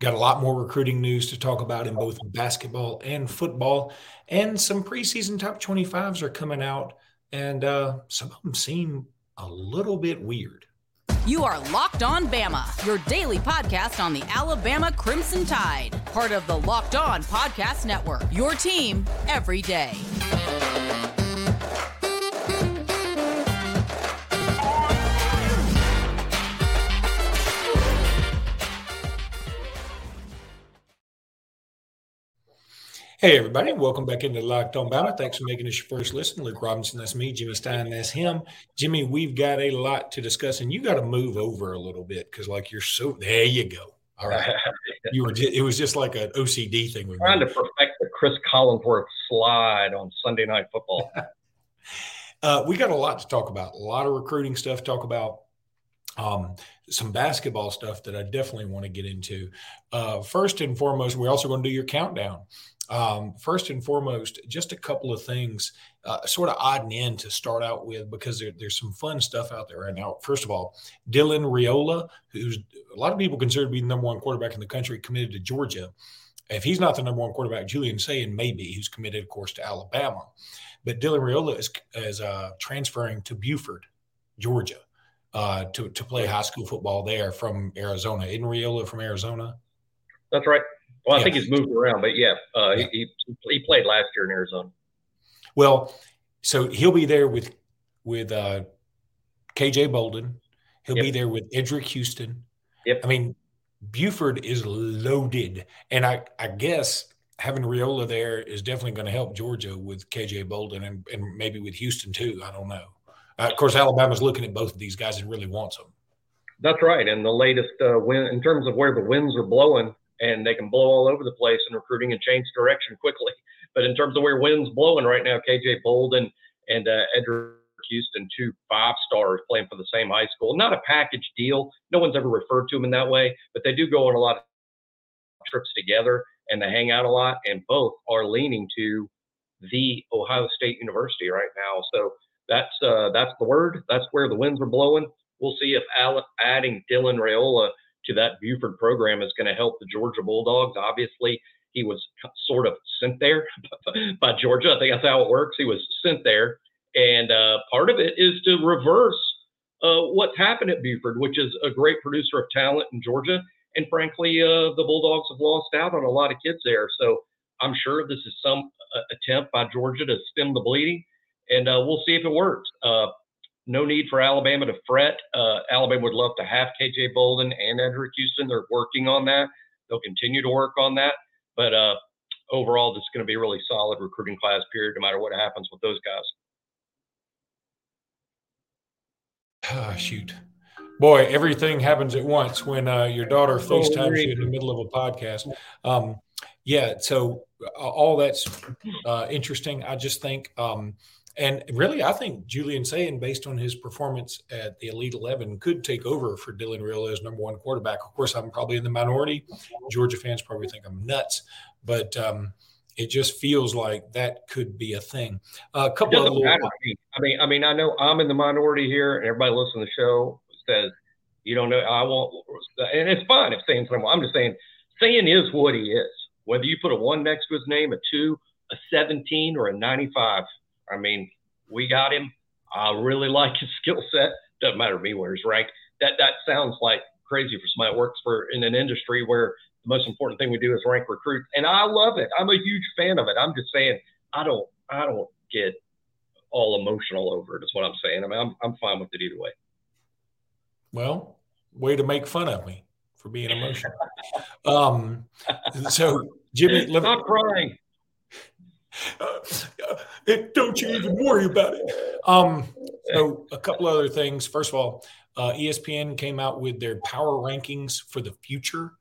Got a lot more recruiting news to talk about in both basketball and football, and some preseason top 25s are coming out, and uh, some of them seem a little bit weird. You are Locked On Bama, your daily podcast on the Alabama Crimson Tide, part of the Locked On Podcast Network, your team every day. Hey, everybody. Welcome back into Locked On Bama. Thanks for making this your first listen. Luke Robinson, that's me. Jimmy Stein, that's him. Jimmy, we've got a lot to discuss, and you got to move over a little bit because, like, you're so there you go. All right. you were just, it was just like an OCD thing. With Trying to perfect the Chris Collinsworth slide on Sunday Night Football. uh, we got a lot to talk about, a lot of recruiting stuff to talk about. Um, some basketball stuff that I definitely want to get into. Uh, first and foremost, we're also going to do your countdown. Um, first and foremost, just a couple of things, uh, sort of odd and end to start out with, because there, there's some fun stuff out there right now. First of all, Dylan Raiola, who's a lot of people consider to be the number one quarterback in the country, committed to Georgia. If he's not the number one quarterback, Julian Sayin may be, who's committed, of course, to Alabama. But Dylan Raiola is, is uh, transferring to Buford, Georgia, uh, to, to play high school football there from Arizona. Isn't Raiola from Arizona? That's right. Well, I yeah. think he's moved around, but yeah, uh, yeah. He, he played last year in Arizona. Well, so he'll be there with with uh, KJ Bolden. He'll yep. be there with Eddrick Houston. Yep. I mean, Buford is loaded, and I I guess having Raiola there is definitely going to help Georgia with KJ Bolden and, and maybe with Houston too. I don't know. Uh, of course, Alabama's looking at both of these guys and really wants them. That's right. And the latest uh, win in terms of where the winds are blowing, and they can blow all over the place in recruiting and change direction quickly. But in terms of where wind's blowing right now, KJ Bolden and uh, Eddrick Houston, two five stars playing for the same high school. Not a package deal. No one's ever referred to them in that way, but they do go on a lot of trips together and they hang out a lot. And both are leaning to the Ohio State University right now. So that's uh, that's the word. That's where the winds are blowing. We'll see if adding Dylan Raiola to that Buford program is going to help the Georgia Bulldogs. Obviously, he was sort of sent there by Georgia. I think that's how it works. He was sent there. And uh, part of it is to reverse uh, what's happened at Buford, which is a great producer of talent in Georgia. And frankly, uh, the Bulldogs have lost out on a lot of kids there. So I'm sure this is some uh, attempt by Georgia to stem the bleeding. And uh, we'll see if it works. Uh, no need for Alabama to fret. Uh, Alabama would love to have KJ Bolden and Eddrick Houston. They're working on that. They'll continue to work on that. But uh, overall, this is going to be a really solid recruiting class period, no matter what happens with those guys. Ah, shoot. Boy, everything happens at once when uh, your daughter FaceTimes you in the middle of a podcast. Um, yeah, so uh, all that's uh, interesting. I just think um, and really, I think Julian Sayin, based on his performance at the Elite 11, could take over for Dylan Raiola as number one quarterback. Of course, I'm probably in the minority. Georgia fans probably think I'm nuts, but um, it just feels like that could be a thing. Uh, a couple of little, I mean, I mean, I know I'm in the minority here, and everybody listening to the show says you don't know. I won't, and it's fine if Sayin's number. I'm just saying, Sayin is what he is. Whether you put a one next to his name, a two, a 17, or a 95 I mean, we got him. I really like his skill set. Doesn't matter to me where he's ranked. That that sounds like crazy for somebody that works for in an industry where the most important thing we do is rank recruits, and I love it. I'm a huge fan of it. I'm just saying I don't I don't get all emotional over it. Is what I'm saying. I mean, I'm I'm fine with it either way. Well, way to make fun of me for being emotional. um, so Jimmy, let me, stop crying. Uh, don't you even worry about it. Um, so a couple other things. First of all, uh, ESPN came out with their power rankings for the future.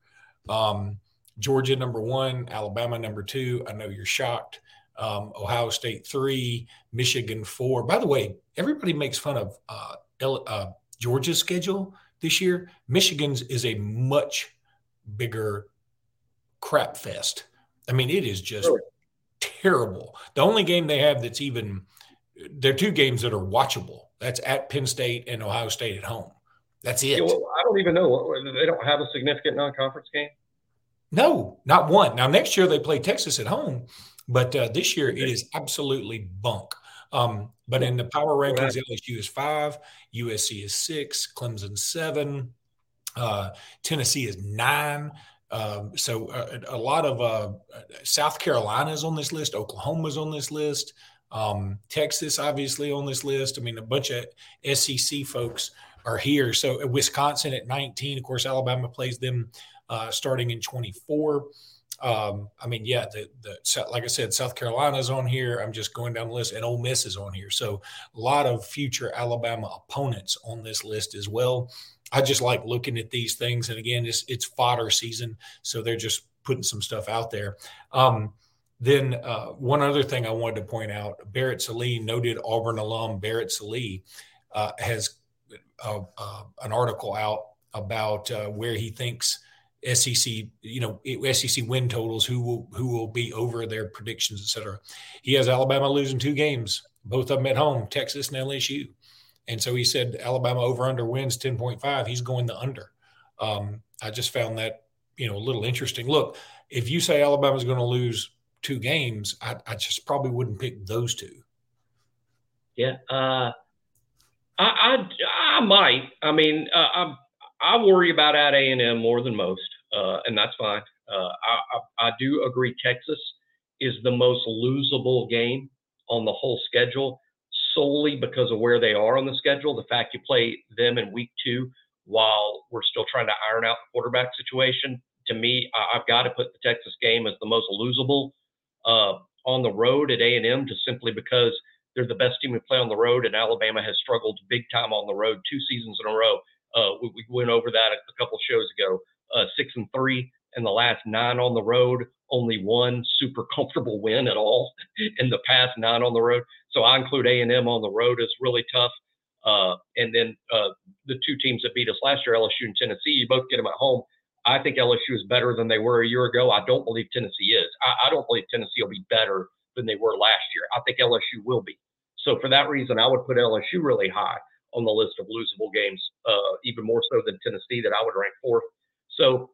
Um, Georgia number one, Alabama number two. I know you're shocked. Um, Ohio State three, Michigan four. By the way, everybody makes fun of uh, uh, Georgia's schedule this year. Michigan's is a much bigger crap fest. I mean, it is just terrible. The only game they have that's even they're two games that are watchable. That's at Penn State and Ohio State at home. That's it. Yeah, well, I don't even know. They don't have a significant non-conference game. No, not one. Now next year they play Texas at home, but uh, this year it is absolutely bunk. Um, but in the power rankings, LSU is five, USC is six, Clemson seven, uh, Tennessee is nine. Um, so uh, a lot of uh, South Carolina is on this list, Oklahoma's on this list, um, Texas obviously on this list. I mean, a bunch of SEC folks are here. So uh, Wisconsin at 19, of course, Alabama plays them uh, starting in 24. Um, I mean, yeah, the, the like I said, South Carolina's on here. I'm just going down the list, and Ole Miss is on here. So a lot of future Alabama opponents on this list as well. I just like looking at these things, and again, it's it's fodder season, so they're just putting some stuff out there. Um, then uh, one other thing I wanted to point out: Barrett Sallee, noted Auburn alum Barrett Sallee, uh, has uh, uh an article out about uh, where he thinks SEC, you know, SEC win totals, who will who will be over their predictions, et cetera. He has Alabama losing two games, both of them at home, Texas and LSU. And so he said Alabama over under wins 10.5. He's going the under. Um, I just found that, you know, a little interesting. Look, if you say Alabama's going to lose two games, I, I, just probably wouldn't pick those two. Yeah. Uh, I, I, I might. I mean, uh, I, I worry about at A&M more than most uh, and that's fine. Uh, I, I, I do agree Texas is the most losable game on the whole schedule solely because of where they are on the schedule. The fact you play them in week two while we're still trying to iron out the quarterback situation. To me, I, have got to put the Texas game as the most losable uh, on the road at A&M, just simply because they're the best team to play on the road, and Alabama has struggled big time on the road two seasons in a row. Uh, we, we, went over that a couple shows ago uh, six and three in the last nine on the road, only one super comfortable win at all in the past nine on the road. So I include A and M on the road as really tough. Uh, and then uh, the two teams that beat us last year, LSU and Tennessee, you both get them at home. I think LSU is better than they were a year ago. I don't believe Tennessee is. I, I don't believe Tennessee will be better than they were last year. I think LSU will be. So for that reason, I would put LSU really high on the list of losable games, uh, even more so than Tennessee, that I would rank fourth. So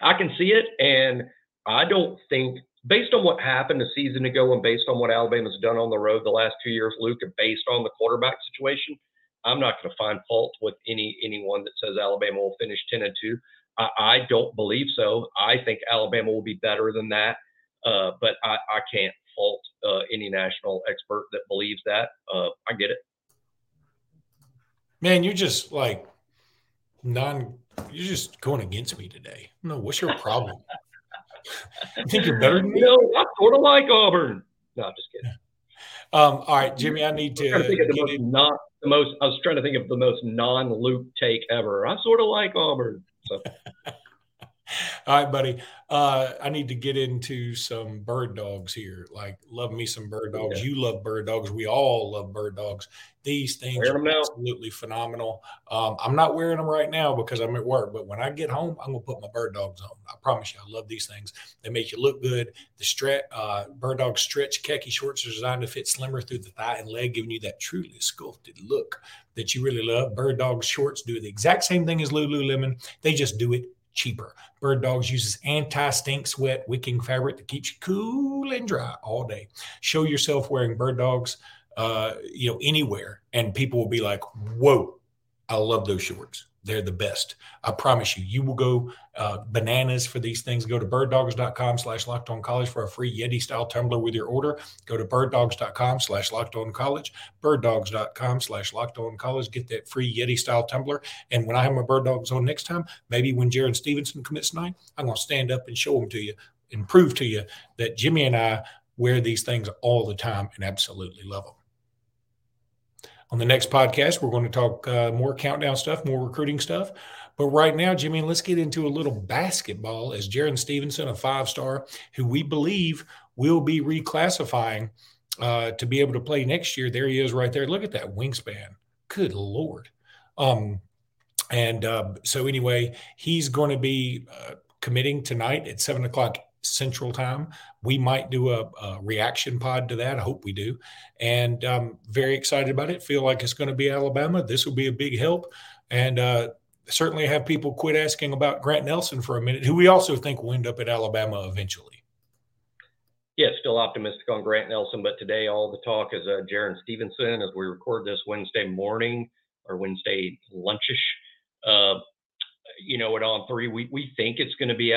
I can see it, and I don't think, based on what happened a season ago, and based on what Alabama's done on the road the last two years, Luke, and based on the quarterback situation, I'm not going to find fault with any anyone that says Alabama will finish 10 and 2. I, I don't believe so. I think Alabama will be better than that, uh, but I, I, can't fault uh, any national expert that believes that. Uh, I get it. Man, you're just like non you're just going against me today. No, what's your problem? You think you're better than me? No, I sort of like Auburn. No, I'm just kidding. Um, all right, Jimmy, I need to. I think of the most not the most. I was trying to think of the most non-Luke take ever. I sort of like Auburn. So. All right, buddy. Uh, I need to get into some bird dogs here. Like, love me some bird dogs. Yeah. You love bird dogs. We all love bird dogs. These things are absolutely phenomenal. Um, I'm not wearing them right now because I'm at work, but when I get home, I'm gonna put my bird dogs on. I promise you, I love these things. They make you look good. The stretch, uh, bird dog stretch khaki shorts are designed to fit slimmer through the thigh and leg, giving you that truly sculpted look that you really love. Bird dog shorts do the exact same thing as Lululemon. They just do it cheaper. Bird Dogs uses anti-stink sweat wicking fabric that keeps you cool and dry all day. Show yourself wearing Bird Dogs, uh, you know, anywhere, and people will be like, "Whoa, I love those shorts." They're the best. I promise you. You will go uh, bananas for these things. Go to birddogs.com slash locked on college for a free Yeti style tumbler with your order. Go to birddogs.com slash locked on college. Birddogs.com slash locked on college. Get that free Yeti style tumbler. And when I have my bird dogs on next time, maybe when Jared Stevenson commits tonight, I'm going to stand up and show them to you and prove to you that Jimmy and I wear these things all the time and absolutely love them. On the next podcast, we're going to talk uh, more countdown stuff, more recruiting stuff. But right now, Jimmy, let's get into a little basketball as Jarin Stevenson, a five star, who we believe will be reclassifying uh, to be able to play next year. There he is right there. Look at that wingspan. Good Lord. Um, and uh, so, anyway, he's going to be uh, committing tonight at seven o'clock Central Time. We might do a, a, reaction pod to that. I hope we do. And I'm very excited about it. Feel like it's going to be Alabama. This will be a big help. And uh, certainly have people quit asking about Grant Nelson for a minute, who we also think will end up at Alabama eventually. Yeah, still optimistic on Grant Nelson, but today all the talk is uh, Jarin Stevenson as we record this Wednesday morning or Wednesday lunchish. Uh, you know, at On3, we, we think it's going to be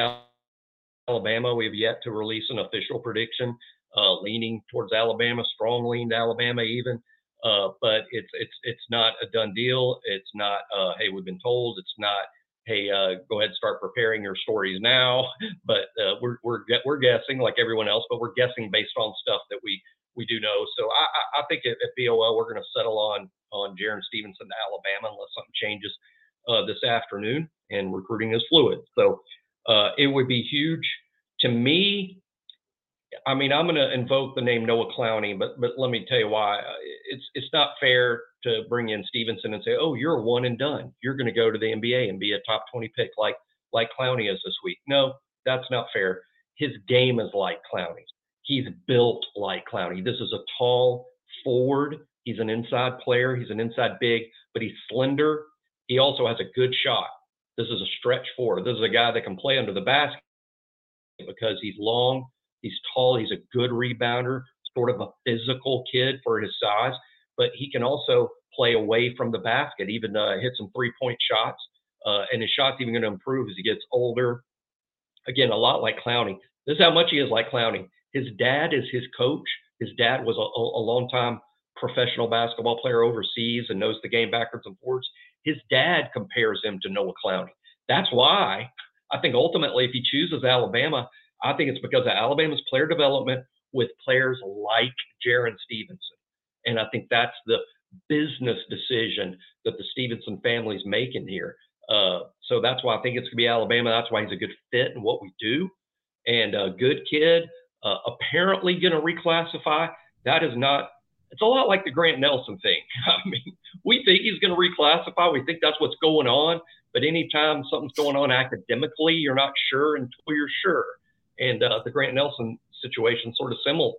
Alabama. We have yet to release an official prediction, uh, leaning towards Alabama, strong lean to Alabama even. Uh, but it's it's it's not a done deal. It's not uh, hey we've been told. It's not hey uh, go ahead and start preparing your stories now. But uh, we're we're we're guessing like everyone else, but we're guessing based on stuff that we we do know. So I I think at, at BOL we're going to settle on on Jarin Stevenson to Alabama unless something changes uh, this afternoon and recruiting is fluid. So uh, it would be huge to me. I mean, I'm going to invoke the name Noah Clowney, but but let me tell you why. It's it's not fair to bring in Stevenson and say, "Oh, you're a one and done. You're going to go to the NBA and be a top 20 pick like like Clowney is this week." No, that's not fair. His game is like Clowney's. He's built like Clowney. This is a tall forward. He's an inside player. He's an inside big, but he's slender. He also has a good shot. This is a stretch forward. This is a guy that can play under the basket because he's long, he's tall, he's a good rebounder, sort of a physical kid for his size, but he can also play away from the basket, even uh, hit some three point shots. Uh, and his shot's even going to improve as he gets older. Again, a lot like Clowney. This is how much he is like Clowney. His dad is his coach. His dad was a, a long time professional basketball player overseas and knows the game backwards and forwards. His dad compares him to Noah Clowney. That's why I think ultimately, if he chooses Alabama, I think it's because of Alabama's player development with players like Jarin Stevenson. And I think that's the business decision that the Stevenson family is making here. Uh, so that's why I think it's going to be Alabama. That's why he's a good fit in what we do. And a good kid, uh, apparently going to reclassify. That is not, it's a lot like the Grant Nelson thing. I mean, we think he's going to reclassify. We think that's what's going on. But anytime something's going on academically, you're not sure until you're sure. And uh, the Grant Nelson situation sort of similar.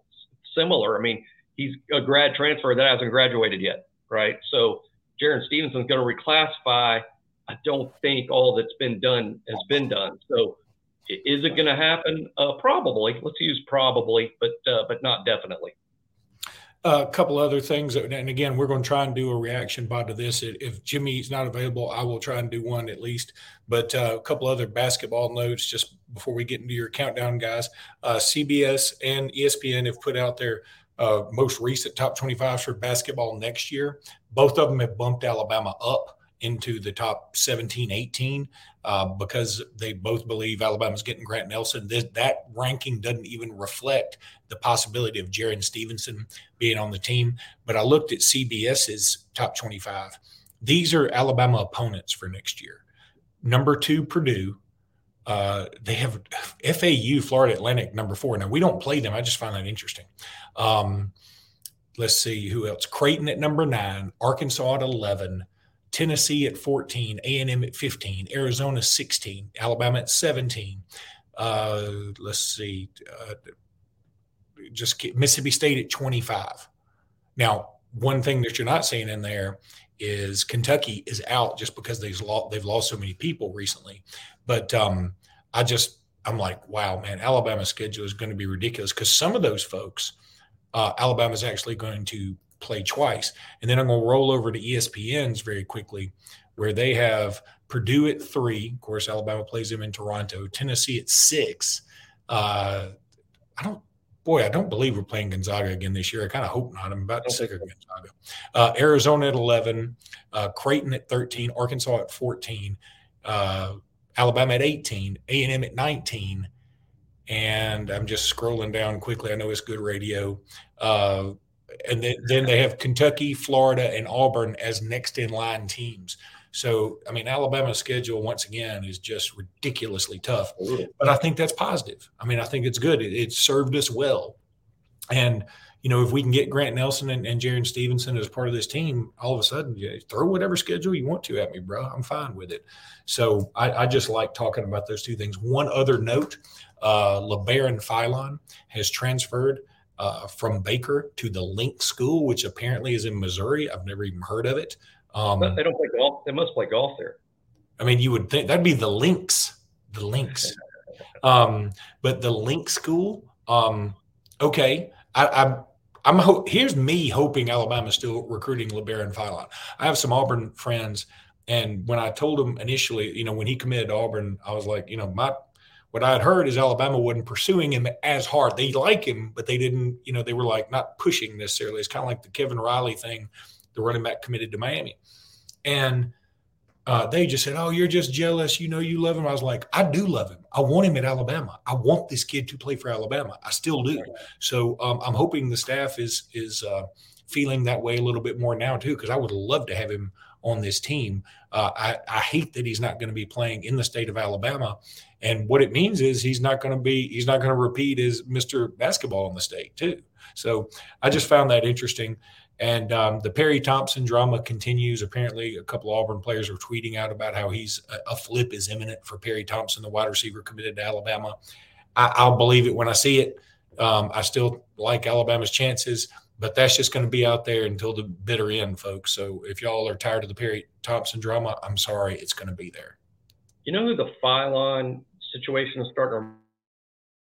Similar. I mean, he's a grad transfer that hasn't graduated yet, right? So Jarin Stevenson's going to reclassify. I don't think all that's been done has been done. So is it going to happen? Uh, probably. Let's use probably, but uh, but not definitely a couple other things, and again, we're going to try and do a reaction pod to this. If Jimmy's not available, I will try and do one at least. But uh, a couple other basketball notes just before we get into your countdown, guys. Uh, CBS and ESPN have put out their uh, most recent top 25s for basketball next year. Both of them have bumped Alabama up into the top 17, 18 uh, because they both believe Alabama's getting Grant Nelson. This, that ranking doesn't even reflect the possibility of Jarin Stevenson being on the team. But I looked at CBS's top 25. These are Alabama opponents for next year. Number two, Purdue. Uh, they have FAU, Florida Atlantic, number four. Now, we don't play them. I just find that interesting. Um, let's see who else. Creighton at number nine, Arkansas at 11, Tennessee at 14, A&M at 15, Arizona 16, Alabama at 17. Uh, let's see, uh, just Mississippi State at 25. Now, one thing that you're not seeing in there is Kentucky is out just because they've lost, they've lost so many people recently. But um, I just I'm like, wow, man, Alabama's schedule is going to be ridiculous because some of those folks, uh, Alabama's actually going to play twice. And then I'm going to roll over to ESPN's very quickly, where they have Purdue at three. Of course, Alabama plays them in Toronto. Tennessee at six. Uh, I don't, boy, I don't believe we're playing Gonzaga again this year. I kind of hope not. I'm about sick of Gonzaga. Uh, Arizona at 11, uh, Creighton at 13, Arkansas at 14, uh, Alabama at 18, A&M at 19, and I'm just scrolling down quickly. I know it's good radio. And then, then they have Kentucky, Florida, and Auburn as next in line teams. So, I mean, Alabama's schedule once again is just ridiculously tough, but I think that's positive. I mean, I think it's good. It, it served us well, and you know, if we can get Grant Nelson and, and Jarin Stevenson as part of this team, all of a sudden, yeah, throw whatever schedule you want to at me, bro. I'm fine with it. So I, I just like talking about those two things. One other note: uh, Labaron Philon has transferred uh, from Baker to the Link School, which apparently is in Missouri. I've never even heard of it. Um, they don't play golf. They must play golf there. I mean, you would think that'd be the Links, the Links. Um, but the Link School, um, okay, I, I I'm ho- here's me hoping Alabama's still recruiting Labaron Philon. I have some Auburn friends, and when I told them initially, you know, when he committed to Auburn, I was like, you know, my what I had heard is Alabama wasn't pursuing him as hard. They like him, but they didn't, you know, they were like not pushing necessarily. It's kind of like the Kevin Riley thing, the running back committed to Miami. And uh, they just said, "Oh, you're just jealous. You know, you love him." I was like, "I do love him. I want him at Alabama. I want this kid to play for Alabama. I still do." So um, I'm hoping the staff is is uh, feeling that way a little bit more now too, because I would love to have him on this team. Uh, I, I hate that he's not going to be playing in the state of Alabama, and what it means is he's not going to be he's not going to repeat as Mr. Basketball in the state too. So I just found that interesting. And um, the Perry Thompson drama continues. Apparently, a couple Auburn players are tweeting out about how he's a, a flip is imminent for Perry Thompson, the wide receiver committed to Alabama. I, will believe it when I see it. Um, I still like Alabama's chances, but that's just going to be out there until the bitter end, folks. So if y'all are tired of the Perry Thompson drama, I'm sorry, it's going to be there. You know who the Philon situation is starting to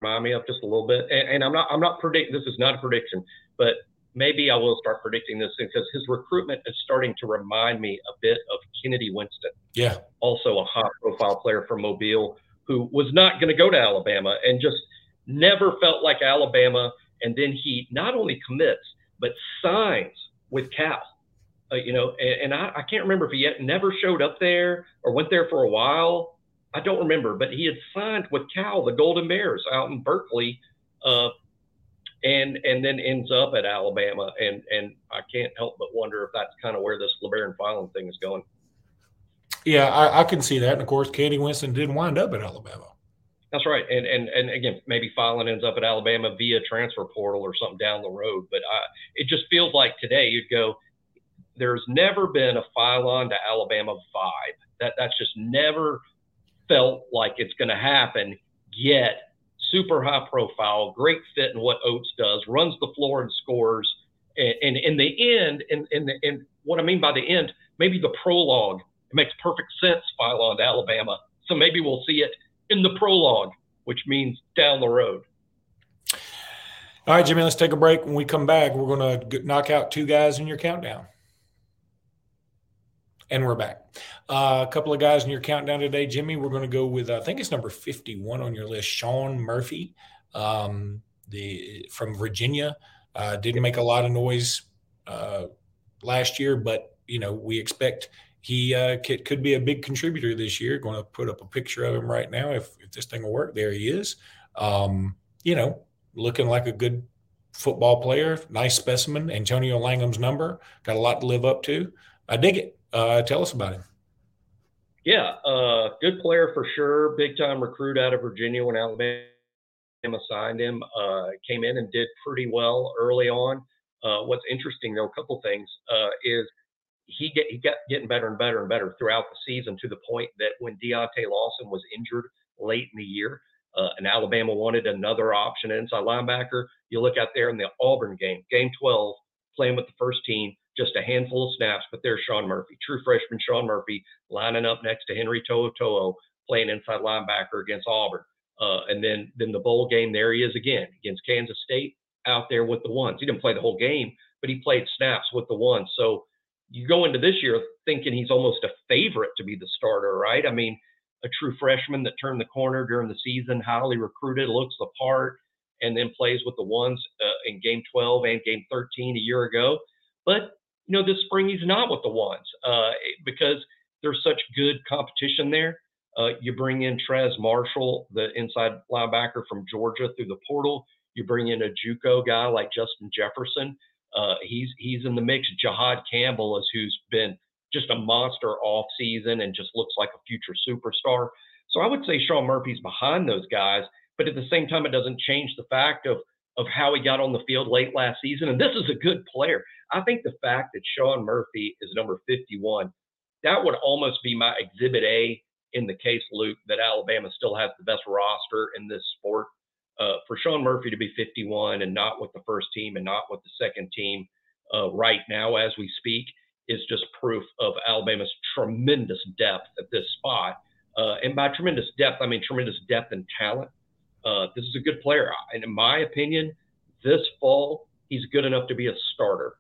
remind me of just a little bit, and, and I'm not I'm not predicting. This is not a prediction, but maybe I will start predicting this because his recruitment is starting to remind me a bit of Kennedy Winston. Yeah. Also a high profile player from Mobile who was not going to go to Alabama and just never felt like Alabama. And then he not only commits, but signs with Cal. Uh, you know, and, and I, I, can't remember if he yet never showed up there or went there for a while. I don't remember, but he had signed with Cal, the Golden Bears, out in Berkeley, uh, and and then ends up at Alabama. And and I can't help but wonder if that's kind of where this Labaron Philon thing is going. Yeah, I, I, can see that. And of course, Kennedy Winston didn't wind up at Alabama. That's right. And and and again, maybe Philon ends up at Alabama via transfer portal or something down the road. But I, it just feels like today you'd go. There's never been a Philon to Alabama vibe. That that's just never felt like it's going to happen. Yet super high profile, great fit in what Oats does, runs the floor and scores. And, and in the end, and in, in what I mean by the end, maybe the prologue it makes perfect sense. Philon to Alabama, so maybe we'll see it in the prologue, which means down the road. All right, Jimmy, let's take a break. When we come back, we're going to knock out two guys in your countdown. And we're back. Uh, a couple of guys in your countdown today, Jimmy. We're going to go with I think it's number fifty-one on your list, Shawn Murphy, um, the from Virginia. Uh, didn't make a lot of noise uh, last year, but you know we expect he uh, could, could, be a big contributor this year. Going to put up a picture of him right now if, if this thing will work. There he is. Um, you know, looking like a good football player, nice specimen. Antonio Langham's number got a lot to live up to. I dig it. Uh, tell us about him. Yeah, uh, good player for sure. Big time recruit out of Virginia when Alabama signed him. Uh, came in and did pretty well early on. Uh, what's interesting though, a couple things uh, is he get he got getting better and better and better throughout the season to the point that when Deontae Lawson was injured late in the year, uh, and Alabama wanted another option inside linebacker. You look out there in the Auburn game, game 12, playing with the first team just a handful of snaps, but there's Shawn Murphy, true freshman Shawn Murphy, lining up next to Henry To'oTo'o, playing inside linebacker against Auburn. Uh, and then then the bowl game, there he is again against Kansas State, out there with the ones. He didn't play the whole game, but he played snaps with the ones. So you go into this year thinking he's almost a favorite to be the starter, right? I mean, a true freshman that turned the corner during the season, highly recruited, looks the part, and then plays with the ones uh, in game 12 and game 13 a year ago. But you know, this spring he's not with the ones uh, because there's such good competition there. Uh, you bring in Trez Marshall, the inside linebacker from Georgia, through the portal. You bring in a JUCO guy like Justin Jefferson. Uh, he's he's in the mix. Jihaad Campbell is who's been just a monster off season and just looks like a future superstar. So I would say Shawn Murphy's behind those guys, but at the same time, it doesn't change the fact of of how he got on the field late last season. And this is a good player. I think the fact that Shawn Murphy is number 51, that would almost be my exhibit A in the case, Luke, that Alabama still has the best roster in this sport. Uh, for Shawn Murphy to be 51 and not with the first team and not with the second team uh, right now as we speak is just proof of Alabama's tremendous depth at this spot. Uh, and by tremendous depth, I mean tremendous depth and talent. Uh, this is a good player. And in my opinion, this fall, he's good enough to be a starter.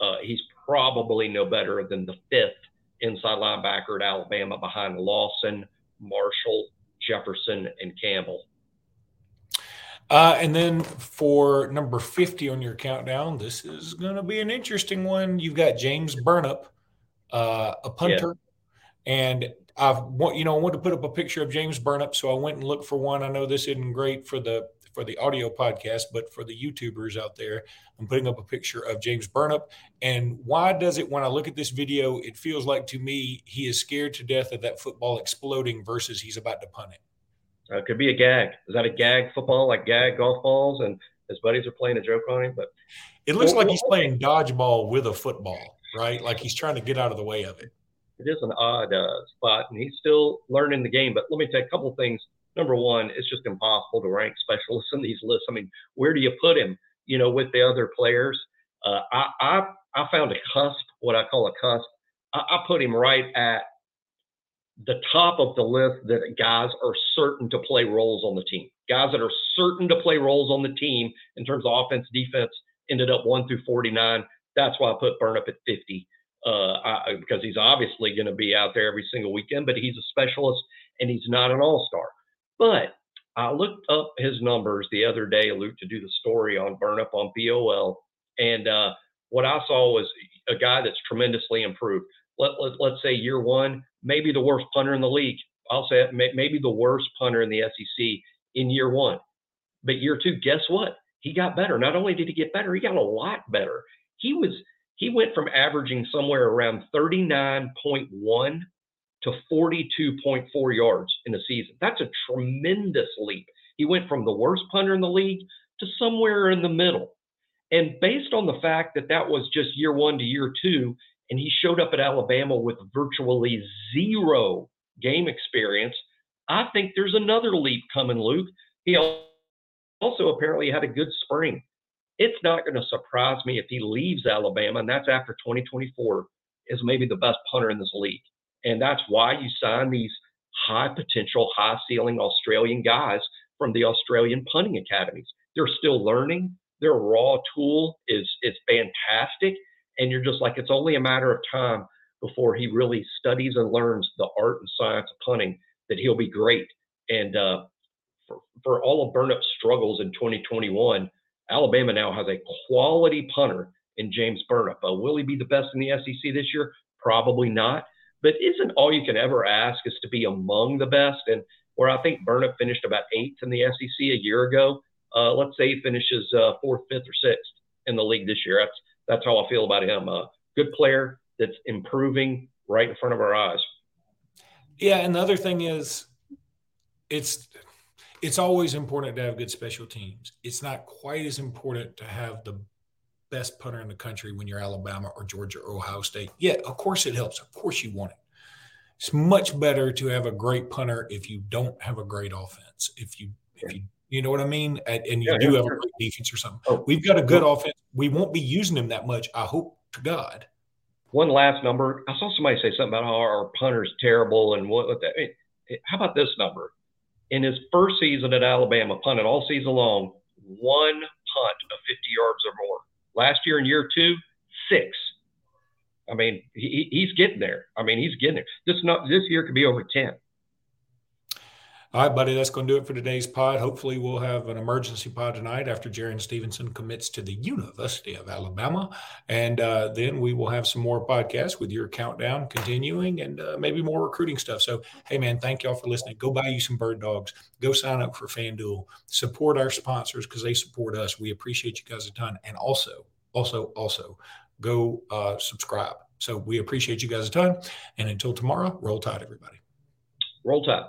Uh, he's probably no better than the fifth inside linebacker at Alabama behind Lawson, Marshall, Jefferson, and Campbell. Uh, and then for number 50 on your countdown, this is going to be an interesting one. You've got James Burnip, uh, a punter. Yeah. And I've want you know I wanted to put up a picture of James Burnip, so I went and looked for one. I know this isn't great for the for the audio podcast, but for the YouTubers out there, I'm putting up a picture of James Burnip. And why does it, when I look at this video, it feels like to me he is scared to death of that football exploding versus he's about to punt it. Uh, it could be a gag. Is that a gag football, like gag golf balls, and his buddies are playing a joke on him? But it looks like he's playing dodgeball with a football, right? Like he's trying to get out of the way of it. It is an odd uh, spot, and he's still learning the game. But let me take a couple things. Number one, it's just impossible to rank specialists in these lists. I mean, where do you put him? You know, with the other players. Uh, I, I I found a cusp, what I call a cusp. I, I put him right at the top of the list that guys are certain to play roles on the team. Guys that are certain to play roles on the team in terms of offense, defense, ended up one through 49. That's why I put Burnip at 50 uh, I, because he's obviously going to be out there every single weekend, but he's a specialist and he's not an all star. But I looked up his numbers the other day, Luke, to do the story on Burnip on BOL. And uh, what I saw was a guy that's tremendously improved. Let, let, let's say year one, maybe the worst punter in the league. I'll say it, maybe the worst punter in the SEC in year one. But year two, guess what? He got better. Not only did he get better, he got a lot better. He was he went from averaging somewhere around 39.1 to 42.4 yards in a season. That's a tremendous leap. He went from the worst punter in the league to somewhere in the middle. And based on the fact that that was just year one to year two, and he showed up at Alabama with virtually zero game experience. I think there's another leap coming, Luke. He also apparently had a good spring. It's not going to surprise me if he leaves Alabama, and that's after 2024, is maybe the best punter in this league. And that's why you sign these high potential, high ceiling Australian guys from the Australian punting academies. They're still learning. Their raw tool is is fantastic and you're just like it's only a matter of time before he really studies and learns the art and science of punting that he'll be great. And uh, for, for all of Burnip's struggles in 2021, Alabama now has a quality punter in James Burnip. Uh, will he be the best in the SEC this year? Probably not. But isn't all you can ever ask is to be among the best? And where I think Burnip finished about eighth in the SEC a year ago, uh, let's say he finishes uh, fourth, fifth, or sixth in the league this year. That's that's how I feel about him. A good player that's improving right in front of our eyes. Yeah, and the other thing is, it's it's always important to have good special teams. It's not quite as important to have the best punter in the country when you're Alabama or Georgia or Ohio State. Yeah, of course it helps. Of course you want it. It's much better to have a great punter if you don't have a great offense. If you if you you know what I mean? And, you yeah, do yeah, have sure. a great defense or something. Oh, We've got a good offense. We won't be using them that much. I hope to God. One last number. I saw somebody say something about how our punter's terrible and what. what that, mean. how about this number? In his first season at Alabama, punted all season long, one punt of 50 yards or more. Last year in year two, six. I mean, he, he's getting there. I mean, he's getting there. This not this year could be over 10. All right, buddy, that's going to do it for today's pod. Hopefully, we'll have an emergency pod tonight after Jarin Stevenson commits to the University of Alabama. And uh, then we will have some more podcasts with your countdown continuing and uh, maybe more recruiting stuff. So, hey, man, thank y'all for listening. Go buy you some bird dogs. Go sign up for FanDuel. Support our sponsors because they support us. We appreciate you guys a ton. And also, also, also, go uh, subscribe. So, we appreciate you guys a ton. And until tomorrow, roll tide, everybody. Roll tide.